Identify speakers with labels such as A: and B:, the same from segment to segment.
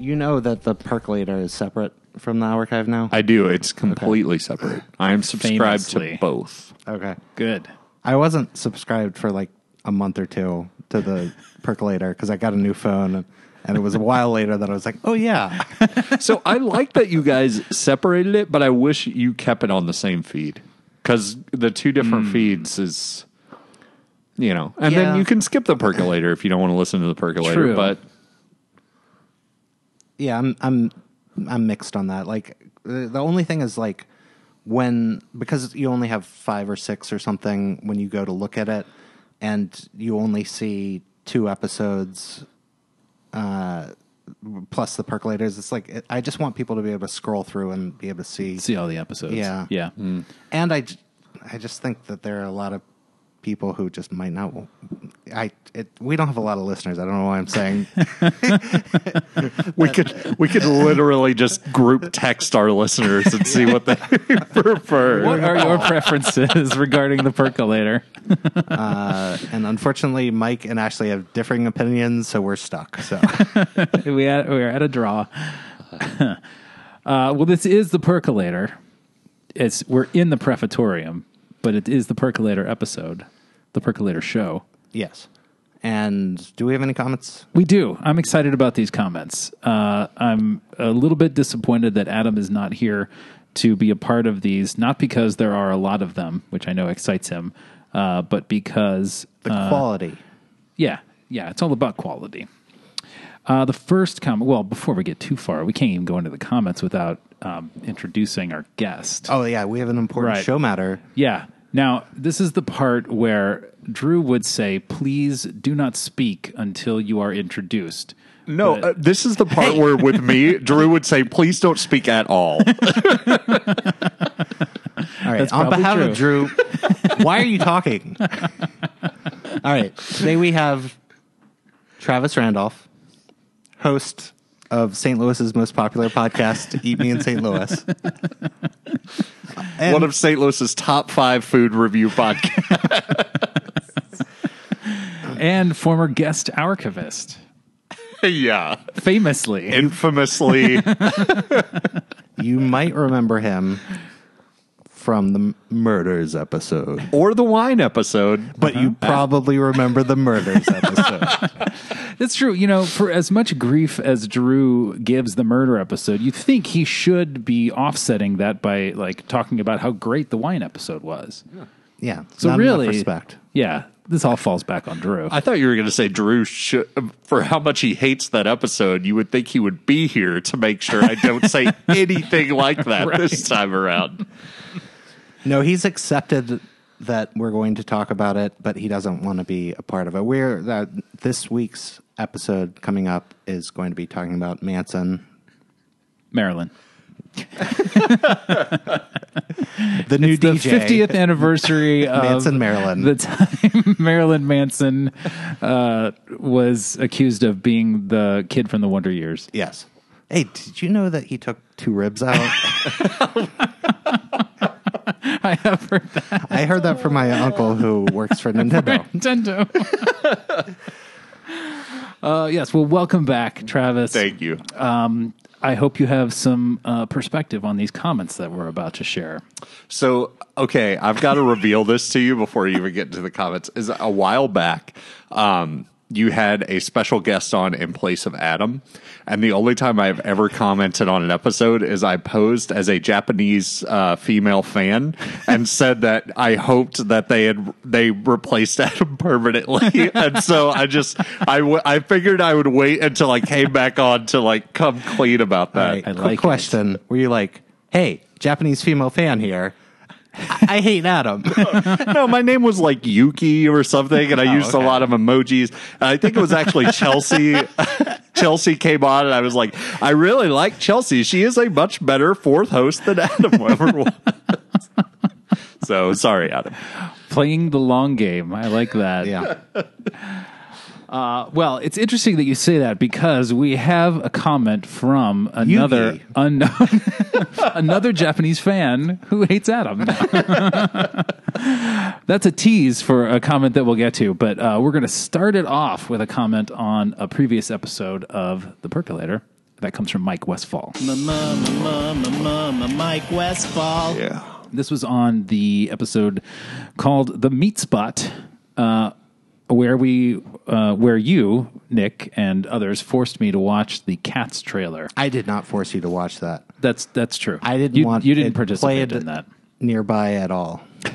A: real fast.
B: Yeah.
A: You know that the percolator is separate from the archive now.
C: I do. It's completely separate. I am subscribed
B: Famously.
C: to both.
A: okay.
B: Good.
A: I wasn't subscribed for like a month or two to the percolator because I got a new phone, and, and it was a while later that I was like, oh yeah,
C: So I like that you guys separated it, but I wish you kept it on the same feed because the two different hmm. feeds is, you know, and
A: Yeah.
C: then you can skip the percolator if you don't want to listen to the percolator.
B: True.
C: But
A: yeah. I'm I'm I'm mixed on that. Like the, the only thing is like when because you only have five or six or something when you go to look at it, and you only see two episodes. Uh, plus the percolators, it's like it, I just want people to be able to scroll through and be able to see
B: See all the episodes.
A: Yeah.
B: Yeah.
A: And I, I just think that there are a lot of people who just might not. I it, we don't have a lot of listeners. I don't know why I'm saying.
C: we could we could literally just group text our listeners and see what they prefer.
B: What are your preferences regarding the percolator?
A: uh, and unfortunately, Mike and Ashley have differing opinions, so we're stuck. So
B: we had, we're at a draw. uh, well, this is the percolator. It's we're in the prefatory,um but it is the percolator episode, the percolator show.
A: yes. And do we have any comments?
B: We do. I'm excited about these comments. Uh, I'm a little bit disappointed that Adam is not here to be a part of these, not because there are a lot of them, which I know excites him, uh, but because
A: The
B: uh,
A: quality.
B: Yeah, yeah, it's all about quality. Uh, the first comment, well, before we get too far, we can't even go into the comments without um, introducing our guest.
A: Oh yeah, we have an important
B: Right.
A: show matter.
B: Yeah. Now, this is the part where Drew would say, please do not speak until you are introduced.
C: No,
B: But-
C: uh, this is the part where with me, Drew would say, "Please don't speak at all."
A: All right.
B: That's
A: On
B: probably
A: behalf of Drew, why are you talking? All right. Today we have Travis Randolph, host of St. Louis's most popular podcast, Eat Me in St. Louis. And
C: One of St. Louis's top five food review podcasts.
B: And former guest archivist,
C: yeah,
B: famously.
C: infamously.
A: you might remember him from the murders episode,
C: or the wine episode.
A: but you uh-huh. probably remember the murders episode.
B: That's true. You know, for as much grief as Drew gives the murder episode, you think he should be offsetting that by like talking about how great the wine episode was.
A: Yeah.
B: So
A: not
B: really,
A: respect.
B: yeah, this all falls back on Drew.
C: I thought you were going to say Drew should, for how much he hates that episode. You would think he would be here to make sure I don't say anything like that this time around.
A: No, he's accepted that we're going to talk about it, but he doesn't want to be a part of it. We're that this week's episode coming up is going to be talking about Manson,
B: Marilyn.
A: the new
B: The
A: DJ,
B: 50th anniversary of
A: Manson, Marilyn.
B: the time Marilyn Manson uh, was accused of being the kid from the Wonder Years.
A: Yes. Hey, did you know that he took two ribs out?
B: I have heard that.
A: I heard that from my uncle who works for Nintendo.
B: Nintendo. Uh, yes. Well, welcome back, Travis.
C: Thank you.
B: Um, I hope you have some uh, perspective on these comments that we're about to share.
C: So, okay, I've got to reveal this to you before you even get into the comments. Is a while back, um, you had a special guest on in place of Adam, and the only time I've ever commented on an episode is I posed as a Japanese uh, female fan and said that I hoped that they had they replaced Adam permanently, and so I just I w- I figured I would wait until I came back on to like come clean about that.
A: right,
B: I
A: quick
B: like it.
A: question. Were you like, hey, Japanese female fan here? I, I hate Adam.
C: no, my name was like Yuki or something, and I oh, used
A: okay.
C: a lot of emojis. And I think it was actually Chelsea. Chelsea came on, and I was like, I really like Chelsea. She is a much better fourth host than Adam ever was. so sorry, Adam.
B: Playing the long game. I like that.
A: yeah.
B: Uh, well, it's interesting that you say that because we have a comment from another
A: Yuki.
B: unknown, another Japanese fan who hates Adam. That's a tease for a comment that we'll get to, but uh, we're going to start it off with a comment on a previous episode of The Percolator. That comes from Mike Westfall.
D: Mike Westfall.
C: Yeah.
B: This was on the episode called "The Meat Spot," uh, where we, uh, where you, Nick, and others forced me to watch the Cats trailer.
A: I did not force you to watch that.
B: That's that's true.
A: I didn't
B: you,
A: want
B: you didn't participate in that.
A: nearby at all.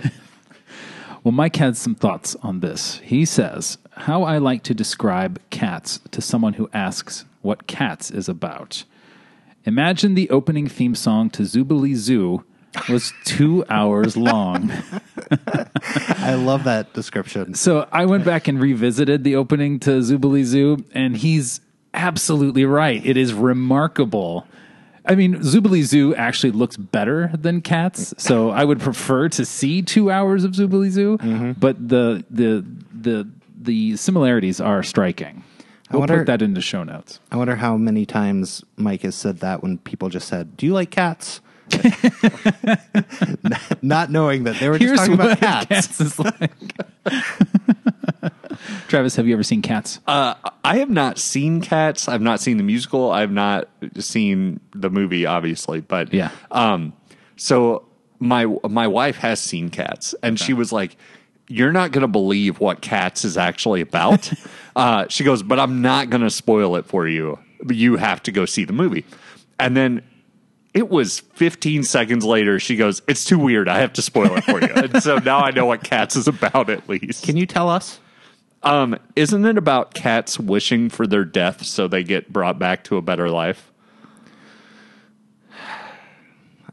B: Well, Mike had some thoughts on this. He says, How I like to describe cats to someone who asks what cats is about. Imagine the opening theme song to Zoobilee Zoo was two hours long.
A: I love that description.
B: So I went back and revisited the opening to Zoobilee Zoo, and he's absolutely right. It is remarkable. I mean, Zoobilee Zoo actually looks better than Cats, so I would prefer to see two hours of Zoobilee Zoo. Mm-hmm. But the the the the similarities are striking. We'll
A: wonder-
B: put that into show notes.
A: I wonder how many times Mike has said that when people just said, "Do you like cats?" Not knowing that they were just
B: Here's
A: talking about
B: what
A: cats.
B: Cats is like. Travis, have you ever seen Cats?
C: Uh, I have not seen Cats. I've not seen the musical. I've not seen the movie, obviously. But
B: Yeah.
C: Um. So my my wife has seen Cats, and she was like, "You're not going to believe what Cats is actually about." uh, she goes, "But I'm not going to spoil it for you. You have to go see the movie." And then it was 15 seconds later. She goes, "It's too weird. I have to spoil it for you." and so now I know what Cats is about at least.
A: Can you tell us?
C: Um, isn't it about cats wishing for their death so they get brought back to a better life?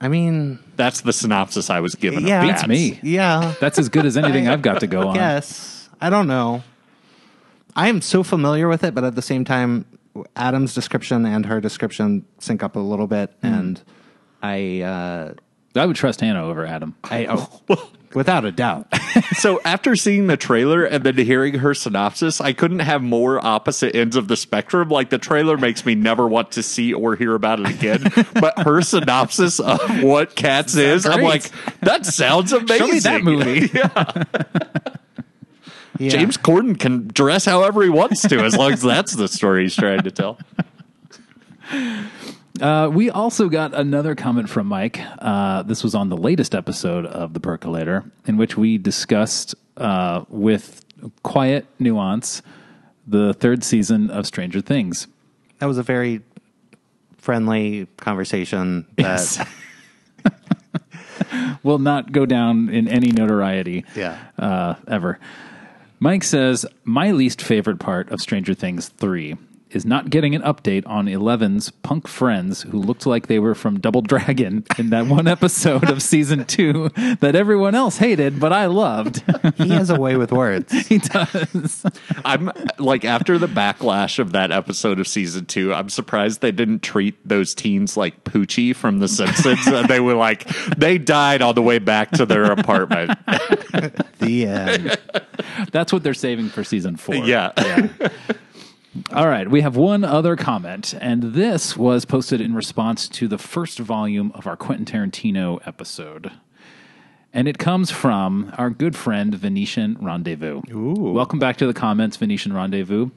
A: I mean,
C: That's the synopsis I was given.
A: yeah,
C: of
B: Beats
C: cats.
B: me.
A: Yeah,
B: That's as good as anything I've got to go on.
A: yes. I don't know. I am so familiar with it, but at the same time, Adam's description and her description sync up a little bit, and I, uh,
B: I would trust Hannah over Adam.
A: I, oh, without a doubt.
C: So after seeing the trailer and then hearing her synopsis, I couldn't have more opposite ends of the spectrum. Like the trailer makes me never want to see or hear about it again, but her synopsis of what Cats is, I'm like, that sounds amazing.
B: Show me that movie.
A: Yeah.
C: James Corden can dress however he wants to, as long as that's the story he's trying to tell.
B: Uh, we also got another comment from Mike. Uh, this was on the latest episode of The Percolator, in which we discussed uh, with quiet nuance the third season of Stranger Things.
A: that was a very friendly conversation. That
B: Will not go down in any notoriety
A: Yeah.
B: uh, ever. Mike says, My least favorite part of Stranger Things 3 is not getting an update on Eleven's punk friends who looked like they were from Double Dragon in that one episode of season two that everyone else hated, but I loved.
A: he has a way with words.
B: he does.
C: I'm like after the backlash of that episode of season two, I'm surprised they didn't treat those teens like Poochie from The Simpsons. they were like they died on the way back to their apartment.
A: The end.
B: That's what they're saving for season four.
C: yeah.
B: All right, we have one other comment, and this was posted in response to the first volume of our Quentin Tarantino episode. And it comes from our good friend Venetian Rendezvous. Welcome back to the comments, Venetian Rendezvous.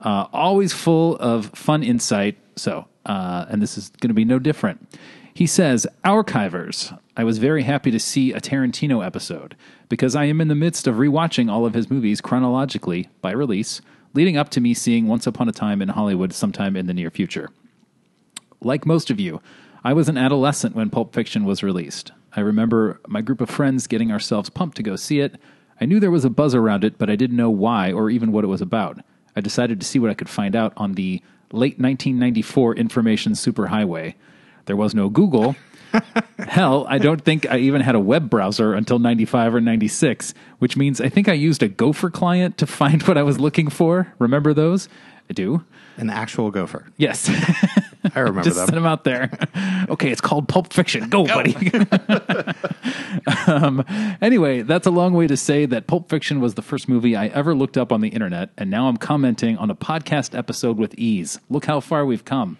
B: Uh, always full of fun insight. So, uh, and this is going to be no different. He says, Archivers, I was very happy to see a Tarantino episode because I am in the midst of rewatching all of his movies chronologically by release, leading up to me seeing Once Upon a Time in Hollywood sometime in the near future. Like most of you, I was an adolescent when Pulp Fiction was released. I remember my group of friends getting ourselves pumped to go see it. I knew there was a buzz around it, but I didn't know why or even what it was about. I decided to see what I could find out on the late 1994 information superhighway. There was no Google. Hell, I don't think I even had a web browser until 95 or 96, which means I think I used a Gopher client to find what I was looking for. Remember those? I do.
A: An actual gopher.
B: Yes.
A: I remember
B: Just
A: them.
B: send them out there. okay, it's called Pulp Fiction. Go, buddy. um, anyway, that's a long way to say that Pulp Fiction was the first movie I ever looked up on the internet, and now I'm commenting on a podcast episode with ease. Look how far we've come.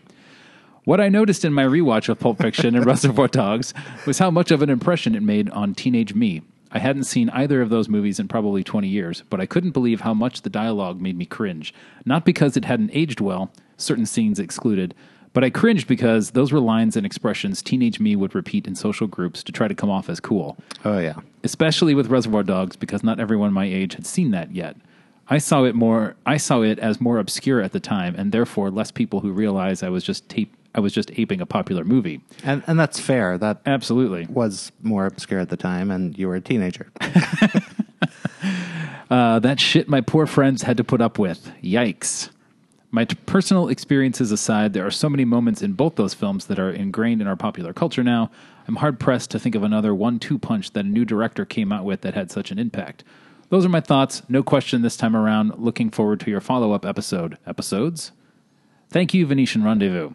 B: What I noticed in my rewatch of Pulp Fiction and Reservoir Dogs was how much of an impression it made on teenage me. I hadn't seen either of those movies in probably 20 years, but I couldn't believe how much the dialogue made me cringe. Not because it hadn't aged well, certain scenes excluded, but I cringed because those were lines and expressions teenage me would repeat in social groups to try to come off as cool
A: Oh yeah.
B: especially with Reservoir Dogs because not everyone my age had seen that yet. I saw it more I saw it as more obscure at the time and therefore less people who realized I was just tape I was just aping a popular movie.
A: And and that's fair. That
B: Absolutely.
A: was more obscure at the time, and you were a teenager.
B: Uh, that shit my poor friends had to put up with. Yikes. My t- personal experiences aside, there are so many moments in both those films that are ingrained in our popular culture now. I'm hard pressed to think of another one two punch that a new director came out with that had such an impact. Those are my thoughts. No question this time around. Looking forward to your follow up episode. Episodes? Thank you, Venetian Rendezvous.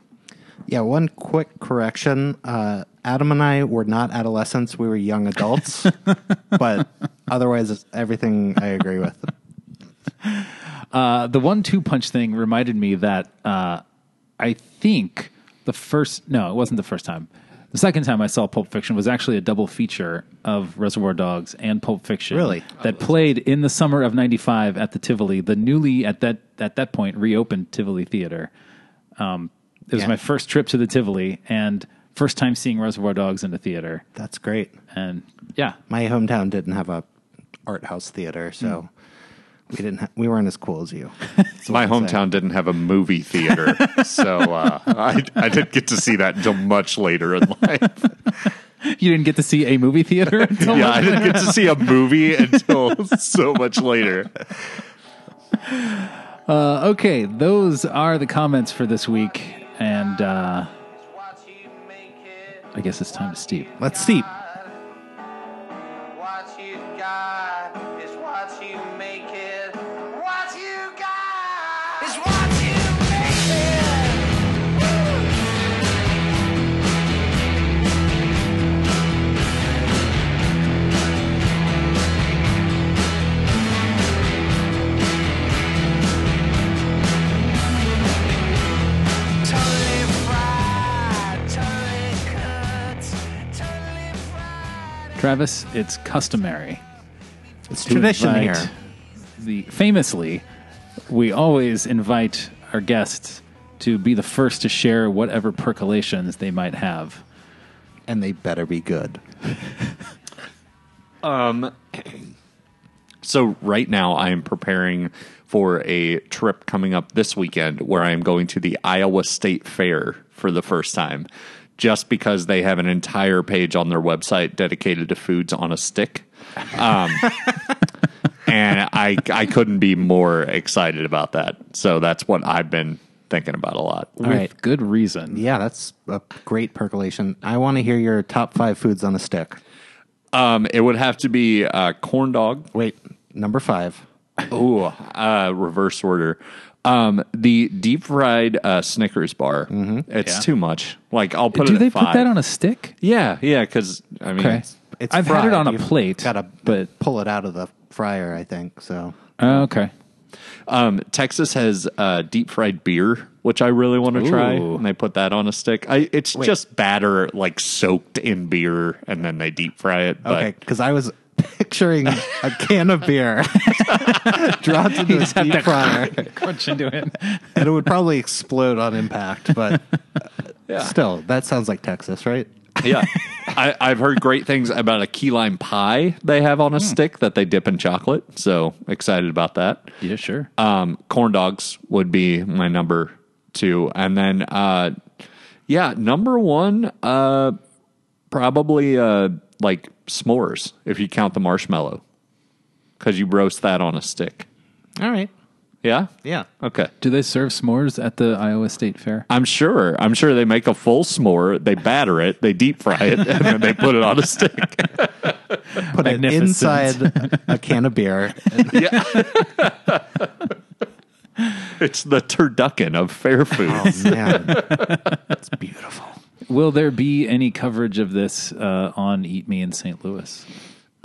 A: Yeah, one quick correction. Uh, Adam and I were not adolescents; we were young adults. but otherwise, everything I agree with.
B: Uh, the one two punch thing reminded me that uh, I think the first no, it wasn't the first time. The second time I saw Pulp Fiction was actually a double feature of Reservoir Dogs and Pulp Fiction.
A: Really?
B: That played in the summer of '95 at the Tivoli, the newly at that at that point reopened Tivoli Theater. Um, it was
A: Yeah.
B: my first trip to the Tivoli and first time seeing Reservoir Dogs in the theater.
A: That's great.
B: And yeah,
A: My hometown didn't have a art house theater, so we didn't. Ha- we weren't as cool as you.
C: My
A: what I'm
C: hometown didn't have a movie theater, so uh, I, I didn't get to see that until much later in life.
B: you didn't get to see a movie theater until
C: Yeah, I didn't get to see a movie until so much later.
B: Uh, okay, those are the comments for this week, and uh, I guess it's time to steep.
A: Let's steep.
B: Travis, it's customary.
A: It's
B: to
A: tradition
B: invite
A: here.
B: The famously, we always invite our guests to be the first to share whatever percolations they might have.
A: and they better be good.
C: um So right now I am preparing for a trip coming up this weekend where I am going to the Iowa State Fair for the first time. Just because they have an entire page on their website dedicated to foods on a stick. Um, and I I couldn't be more excited about that. So that's what I've been thinking about a lot.
B: All right, good reason.
A: Yeah, that's a great percolation. I want to hear your top five foods on a stick.
C: Um, it would have to be uh, corn dog,
A: Wait, number five.
C: Ooh, uh, reverse order. Um, the deep fried uh, Snickers bar. It's
B: Yeah.
C: too much. Like I'll put
B: Do
C: it. At
B: they
C: five.
B: put that on a stick?
C: Yeah, yeah. Because I mean,
B: Okay.
A: It's
B: I've had it
A: fried.
B: on a
A: You've
B: plate,
A: Got to
B: but
A: pull it out of the fryer. I think so.
B: Oh, okay.
C: um, Texas has uh, deep fried beer, which I really want to try.
B: Ooh.
C: And they put that on a stick. I, it's just batter like soaked in beer, and then they deep fry it. But
A: Okay, because I was picturing a can of beer dropped into a
B: just have
A: deep fryer,
B: Crunch into it.
A: and it would probably explode on impact. But uh, still, that sounds like Texas, right?
C: yeah, I, I've heard great things about a key lime pie they have on a stick that they dip in chocolate. So excited about that.
B: Yeah, sure.
C: um, corn dogs would be my number two, and then uh, yeah, number one, uh, probably uh, like s'mores if you count the marshmallow, because you roast that on a stick.
A: All right.
C: Yeah,
A: Yeah.
C: okay.
B: Do they serve s'mores at the Iowa State Fair?
C: I'm sure. I'm sure they make a full s'more. They batter it, they deep fry it, and then they put it on a stick.
A: Put it inside a can of beer. yeah.
C: It's the turducken of fair food.
A: Oh man, it's beautiful.
B: Will there be any coverage of this uh, on Eat Me in St. Louis?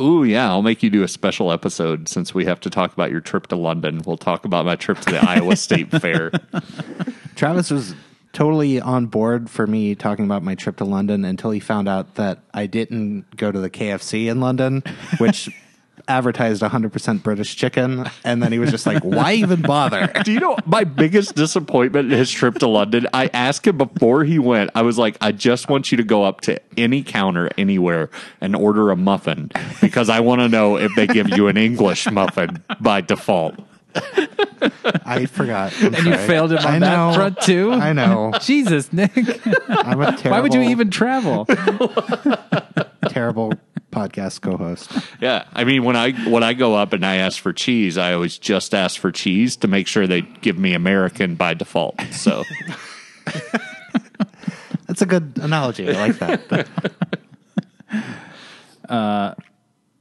C: Ooh, yeah, I'll make you do a special episode since we have to talk about your trip to London. We'll talk about my trip to the Iowa State Fair.
A: Travis was totally on board for me talking about my trip to London until he found out that I didn't go to the KFC in London, which advertised 100% British chicken. And then he was just like, why even bother?
C: Do you know my biggest disappointment in his trip to London? I asked him before he went, I was like, I just want you to go up to any counter anywhere and order a muffin because I want to know if they give you an English muffin by default.
A: I forgot. I'm
B: And you failed him on
A: I
B: that
A: know.
B: front too.
A: I know.
B: Jesus, Nick.
A: I'm a terrible,
B: Why would you even travel?
A: terrible podcast co-host?
C: Yeah, I mean when I when I go up and I ask for cheese, I always just ask for cheese to make sure they give me American by default. So
A: That's a good analogy. I like that.
B: Uh,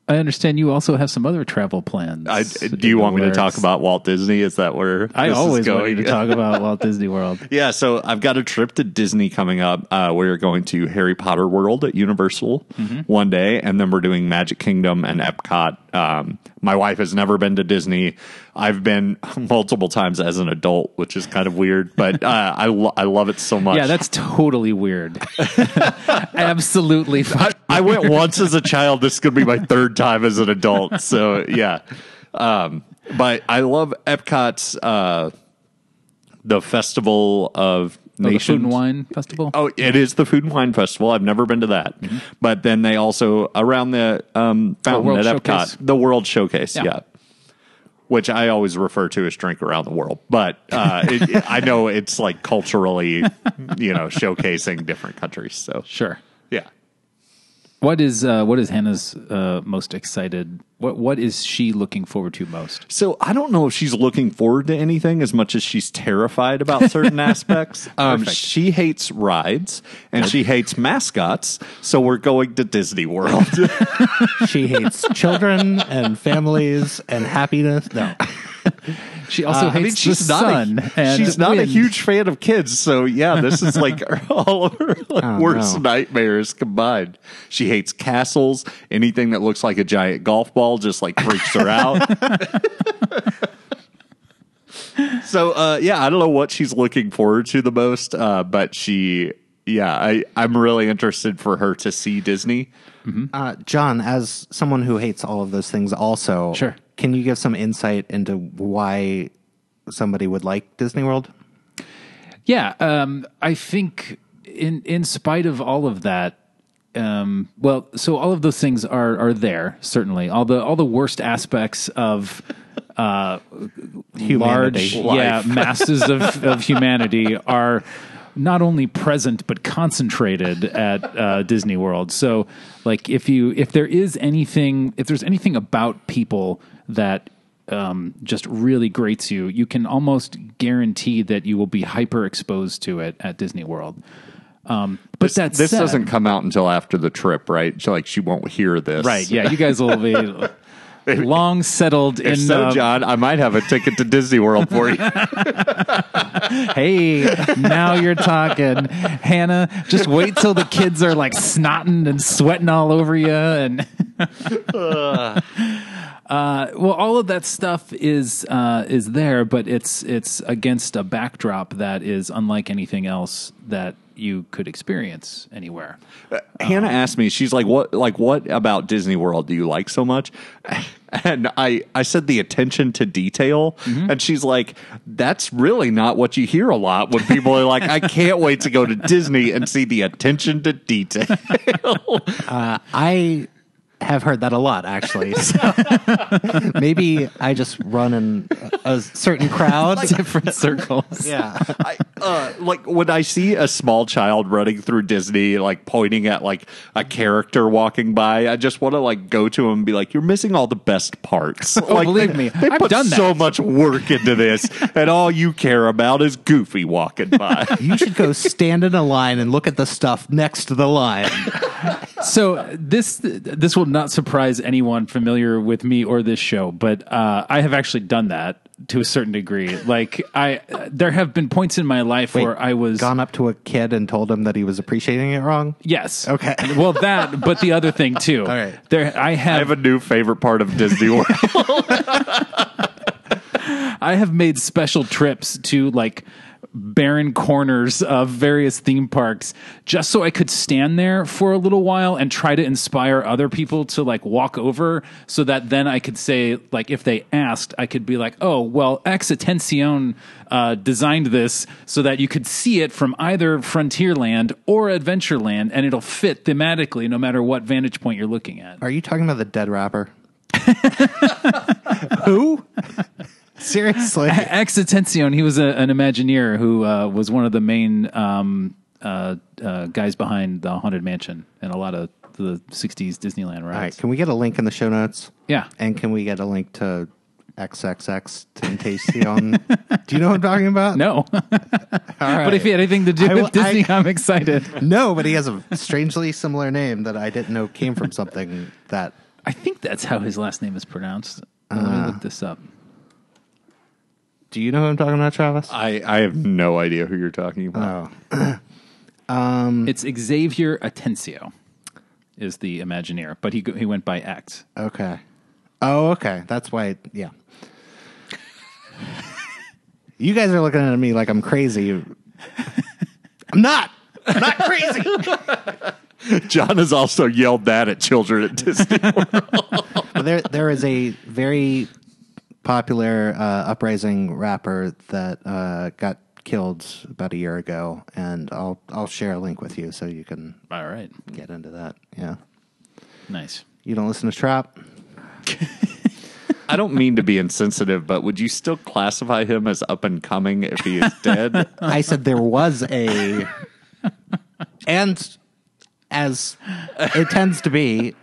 B: I understand you also have some other travel plans.
C: I, do you want me to talk about Walt Disney? Is that where
B: I
C: this
B: always want you
C: going?
B: to talk about Walt Disney World.
C: Yeah, so I've got a trip to Disney coming up. Uh, we're going to Harry Potter World at Universal
B: Mm-hmm.
C: one day, and then we're doing Magic Kingdom and Epcot. Um, my wife has never been to Disney. I've been multiple times as an adult, which is kind of weird, but uh, I lo- I love it so much.
B: Yeah, that's totally weird. Absolutely.
C: I, I went once as a child. This is going to be my third time as an adult. So yeah, um, but I love Epcot's uh, the Festival of
B: Oh, the. Food and Wine Festival.
C: Oh, it is the Food and Wine Festival. I've never been to that, but then they also around the um, fountain
B: World
C: at Epcot,
B: Showcase?
C: the World Showcase.
B: Yeah.
C: Yeah. Which I always refer to as drink around the world, but uh, it- I know it's like culturally, you know, showcasing different countries. So
B: Sure.
C: yeah,
B: What is uh, what is Hannah's uh, most excited? What what is she looking forward to most?
C: So I don't know if she's looking forward to anything as much as she's terrified about certain aspects. Um, she hates rides and she hates mascots. So we're going to Disney World.
A: She hates children and families and happiness. No.
B: She also
C: Uh, I mean,
B: hates
C: she's
B: the
C: not
B: sun.
C: a,
B: and
C: she's not a huge fan of kids. So yeah, this is like all of her like,
A: Oh,
C: worst
A: no.
C: nightmares combined. She hates castles. Anything that looks like a giant golf ball just like freaks her out. so uh, yeah, I don't know what she's looking forward to the most, uh, but she. Yeah, I, I'm really interested for her to see Disney.
A: Uh, John, as someone who hates all of those things, also,
B: Sure.
A: Can you give some insight into why somebody would like Disney World?
B: Yeah, um, I think in in spite of all of that, um, well, so all of those things are are there certainly. All the all the worst aspects of uh, large, yeah, masses of of humanity are not only present but concentrated at uh, Disney World. So, like, if you if there is anything, if there's anything about people that um, just really grates you, you can almost guarantee that you will be hyper exposed to it at Disney World. Um, but
C: This,
B: that
C: this
B: said,
C: doesn't come out until after the trip, right? So, like she won't hear this,
B: right. Yeah, you guys will be long settled
C: If
B: in.
C: so,
B: uh,
C: John, I might have a ticket to Disney World for you.
B: Hey, now you're talking, Hannah. Just wait till the kids are like snotting and sweating all over you, and uh, well, all of that stuff is uh, is there, but it's it's against a backdrop that is unlike anything else that you could experience anywhere.
C: Hannah asked me, she's like, "What, like, what about Disney World do you like so much?" And I, I said the attention to detail, and she's like, "That's really not what you hear a lot when people are like, I can't wait to go to Disney and see the attention to detail."
A: I have heard that a lot, actually. So maybe I just run in a certain crowd.
B: Different circles.
A: yeah.
C: I, uh, like when I see a small child running through Disney, like pointing at like a character walking by, I just want to like go to him and be like, "You're missing all the best parts." like,
B: Oh, believe
C: they,
B: me,
C: they
B: I've
C: put
B: done that.
C: so much work into this, and all you care about is Goofy walking by.
A: You should go stand in a line and look at the stuff next to the line.
B: So this this will not surprise anyone familiar with me or this show, but uh, I have actually done that to a certain degree. Like I, there have been points in my life
A: Wait,
B: where I was
A: gone up to a kid and told him that he was appreciating it wrong.
B: Yes.
A: Okay.
B: Well, that, but the other thing too. All
A: right.
B: There, I have.
C: I
B: have,
C: have a new favorite part of Disney World.
B: I have made special trips to like barren corners of various theme parks just so I could stand there for a little while and try to inspire other people to like walk over so that then I could say like if they asked I could be like oh well X Atencio uh, designed this so that you could see it from either Frontierland or Adventureland and it'll fit thematically no matter what vantage point you're looking at.
A: Are you talking about the dead rapper? Who? Seriously?
B: X Atencio, he was a, an Imagineer who uh, was one of the main um, uh, uh, guys behind the Haunted Mansion and a lot of the 60s Disneyland
A: All right.
B: rides.
A: Can we get a link in the show notes?
B: Yeah.
A: And can we get a link to XXX Tentacion? Do you know what I'm talking about?
B: No.
A: All right.
B: but if he had anything to do
A: I
B: with Disney,
A: I-
B: am excited.
A: No, but he has a strangely similar name that I didn't know came from something that.
B: I think that's how his last name is pronounced. Let me
A: Uh.
B: look this up.
A: Do you know who I'm talking about, Travis?
C: I, I have no idea who you're talking about.
A: Oh, um,
B: It's Xavier Atencio is the Imagineer, but he go- he went by X.
A: okay. Oh, okay. That's why. Yeah. You guys are looking at me like I'm crazy. I'm not. I'm not crazy.
C: John has also yelled that at children at Disney.
A: But there, there is a very popular uh, uprising rapper that uh, got killed about a year ago, and I'll I'll share a link with you so you can
B: All right.
A: get into that. Yeah,
B: Nice.
A: you don't listen to trap.
C: I don't mean to be insensitive, but would you still classify him as up and coming if he is dead?
A: I said there was a, and as it tends to be,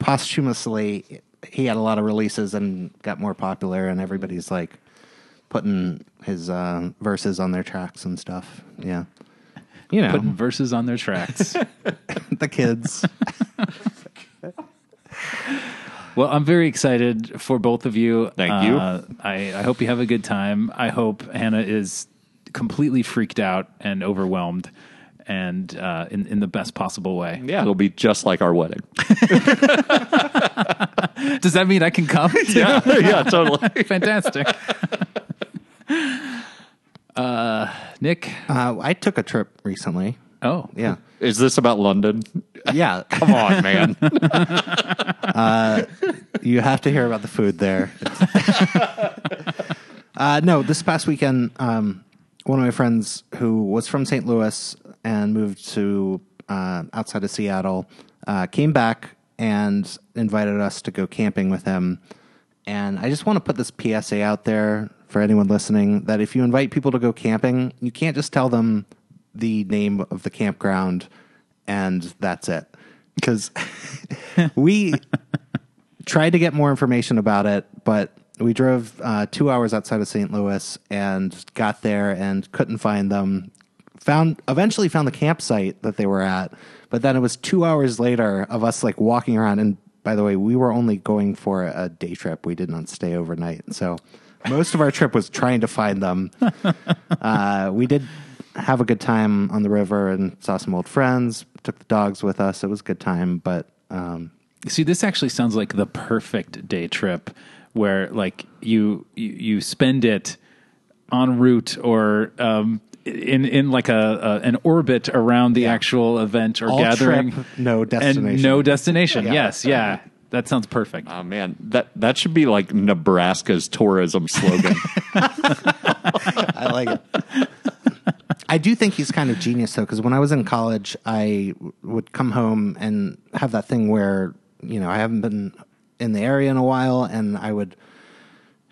A: posthumously, he had a lot of releases and got more popular, and everybody's like putting his uh, verses on their tracks and stuff. Yeah, you know,
B: Putting verses on their tracks.
A: the kids.
B: Well, I'm very excited for both of you.
C: Thank you.
B: Uh, I, I hope you have a good time. I hope Hannah is completely freaked out and overwhelmed, and uh, in in the best possible way.
C: yeah, it'll be just like our wedding.
B: Does that mean I can come?
C: Yeah, yeah, totally.
B: Fantastic. uh, Nick.
A: Uh, I took a trip recently.
B: Oh,
A: Yeah,
C: Is this about London?
A: yeah.
C: Come on, man.
A: you have to hear about the food there. uh, no, this past weekend, um, one of my friends who was from St. Louis and moved to uh, outside of Seattle uh, came back and invited us to go camping with him. And I just want to put this PSA out there for anyone listening that if you invite people to go camping, you can't just tell them the name of the campground and that's it. Because we tried to get more information about it, but we drove uh, two hours outside of St. Louis and got there and couldn't find them. Found eventually found the campsite that they were at, but then it was two hours later of us like walking around. And by the way, we were only going for a day trip. We did not stay overnight, so most of our trip was trying to find them. uh, we did have a good time on the river and saw some old friends. Took the dogs with us. It was a good time, but um,
B: See, this actually sounds like the perfect day trip where like you you, you spend it en route or um, in in like a, a an orbit around the actual event or
A: All
B: gathering.
A: trip, no
B: and
A: destination.
B: no destination.
A: Yeah.
B: Yes, yeah, that sounds perfect.
C: Oh man, that that should be like Nebraska's tourism slogan.
A: I like it. I do think he's kind of genius though, because when I was in college, I w- would come home and have that thing where you know I haven't been in the area in a while, and I would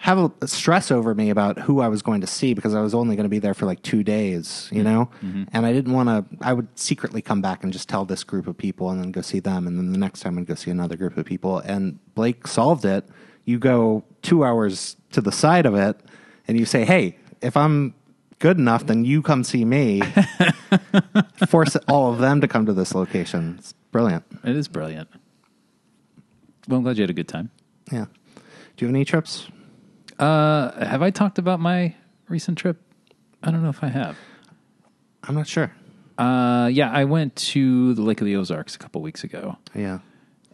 A: have a, stress over me about who I was going to see because I was only going to be there for like two days, you mm-hmm. know, mm-hmm. and I didn't want to. I would secretly come back and just tell this group of people, and then go see them, and then the next time I'd go see another group of people. And Blake solved it. You go two hours to the side of it, and you say, "Hey, if I'm good enough, then you come see me." Force all of them to come to this location. It's brilliant.
B: It is brilliant. Well, I'm glad you had a good time.
A: Yeah. Do you have any trips?
B: Uh, have I talked about my recent trip? I don't know if I have.
A: I'm not sure.
B: Uh, yeah, I went to the Lake of the Ozarks a couple weeks ago,
A: Yeah.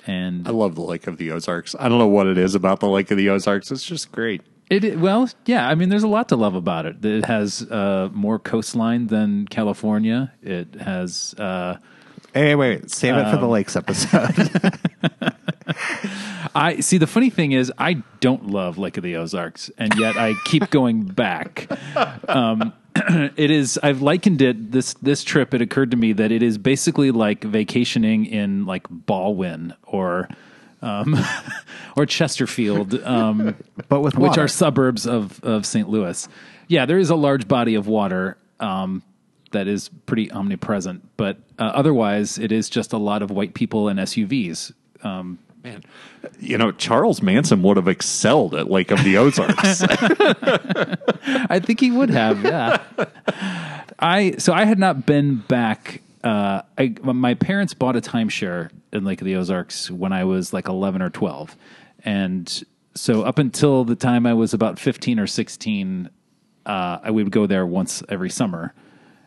B: and
C: I love the Lake of the Ozarks. I don't know what it is about the Lake of the Ozarks. It's just great.
B: It it- well, yeah. I mean, there's a lot to love about it. It has uh, more coastline than California. It has uh,
A: Hey, wait, wait. Save it for the lakes episode.
B: I see. The funny thing is, I don't love Lake of the Ozarks, and yet I keep going back. Um, it is. I've likened it this this trip. It occurred to me that it is basically like vacationing in like Ballwin or um, or Chesterfield. Um,
A: but with
B: which are suburbs of, of St. Louis. Yeah, there is a large body of water um, that is pretty omnipresent, but uh, otherwise, it is just a lot of white people and SUVs. Um,
C: Man, you know, Charles Manson would have excelled at Lake of the Ozarks.
B: I think he would have. Yeah. I so I had not been back. Uh, I my parents bought a timeshare in Lake of the Ozarks when I was like eleven or twelve, and so up until the time I was about fifteen or sixteen, uh, I would go there once every summer,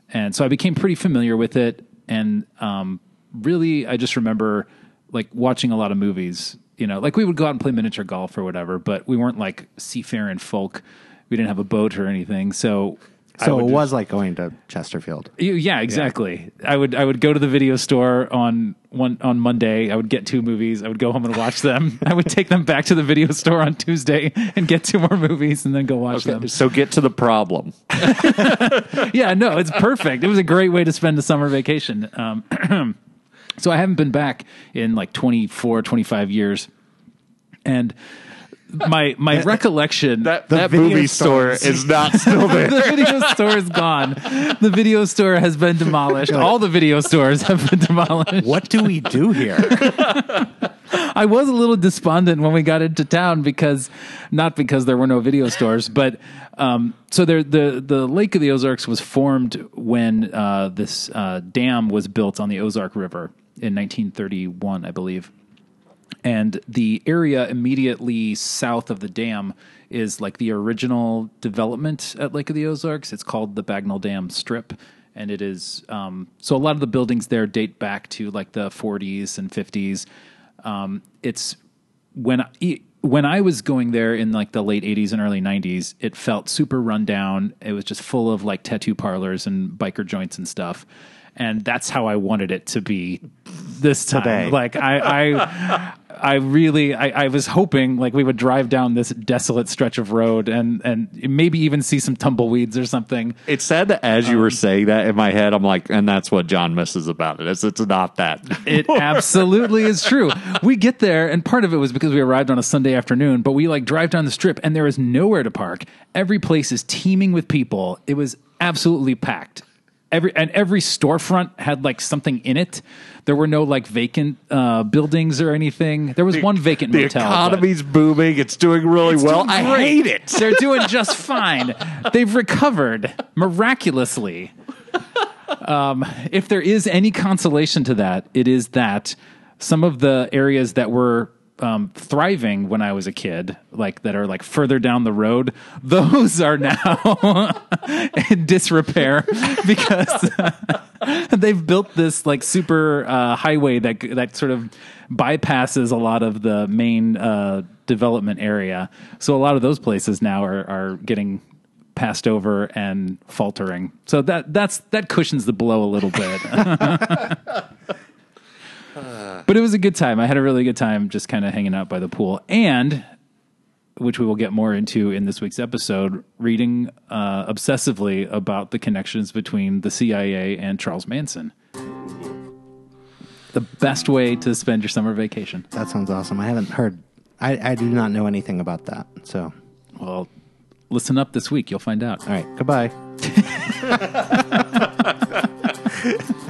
B: and so I became pretty familiar with it. And um, really, I just remember like watching a lot of movies. You know, like we would go out and play miniature golf or whatever, but we weren't like seafaring folk. We didn't have a boat or anything, so.
A: So
B: would
A: it
B: just-
A: was like going to Chesterfield.
B: you- Yeah, exactly. I would I would go to the video store on one on Monday. I would get two movies. I would go home and watch them. I would take them back to the video store on Tuesday and get two more movies and then go watch them.
C: so get to the problem.
B: Yeah, no, it's perfect. It was a great way to spend a summer vacation. Um, so I haven't been back in like 24, 25 years. And my my recollection
C: That, that
A: video
C: movie store
A: stores.
C: is not still there.
B: the video store is gone. The video store has been demolished. All the video stores have been demolished.
A: What do we do here?
B: I was a little despondent when we got into town because, not because there were no video stores, but um, so there the the Lake of the Ozarks was formed when uh, this uh, dam was built on the Ozark River in 1931, I believe. And the area immediately south of the dam is like the original development at Lake of the Ozarks. It's called the Bagnell Dam Strip. And it is, um, so a lot of the buildings there date back to like the 40s and 50s. Um, it's when I, when I was going there in like the late 80s and early 90s, it felt super run down. It was just full of like tattoo parlors and biker joints and stuff. And that's how I wanted it to be this time.
A: Today.
B: Like I, I, I really, I, I was hoping like we would drive down this desolate stretch of road and and maybe even see some tumbleweeds or something.
C: It's sad that as you were um, saying that in my head, I'm like, and that's what John misses about it. Is it's not that.
B: It absolutely is true. We get there, and part of it was because we arrived on a Sunday afternoon, but we like drive down the strip, and there is nowhere to park. Every place is teeming with people. It was absolutely packed. Every and every storefront had like something in it. There were no like vacant uh, buildings or anything. There was one vacant
C: the
B: motel. but-
C: economy's booming. It's doing really
B: It's
C: well.
B: doing
C: I hate it.
B: They're doing just fine. They've recovered miraculously. Um, if there is any consolation to that, it is that some of the areas that were um, thriving when I was a kid, like that are like further down the road, those are now in disrepair because they've built this like super uh, highway that that sort of bypasses a lot of the main uh, development area. So a lot of those places now are are getting passed over and faltering. So that that's that cushions the blow a little bit. but it was a good time. I had a really good time just kind of hanging out by the pool and which we will get more into in this week's episode, reading uh, obsessively about the connections between the CIA and Charles Manson. The best way to spend your summer vacation.
A: That sounds awesome. I haven't heard. I, I do not know anything about that. So,
B: Well, listen up this week. You'll find out.
A: all right. Goodbye.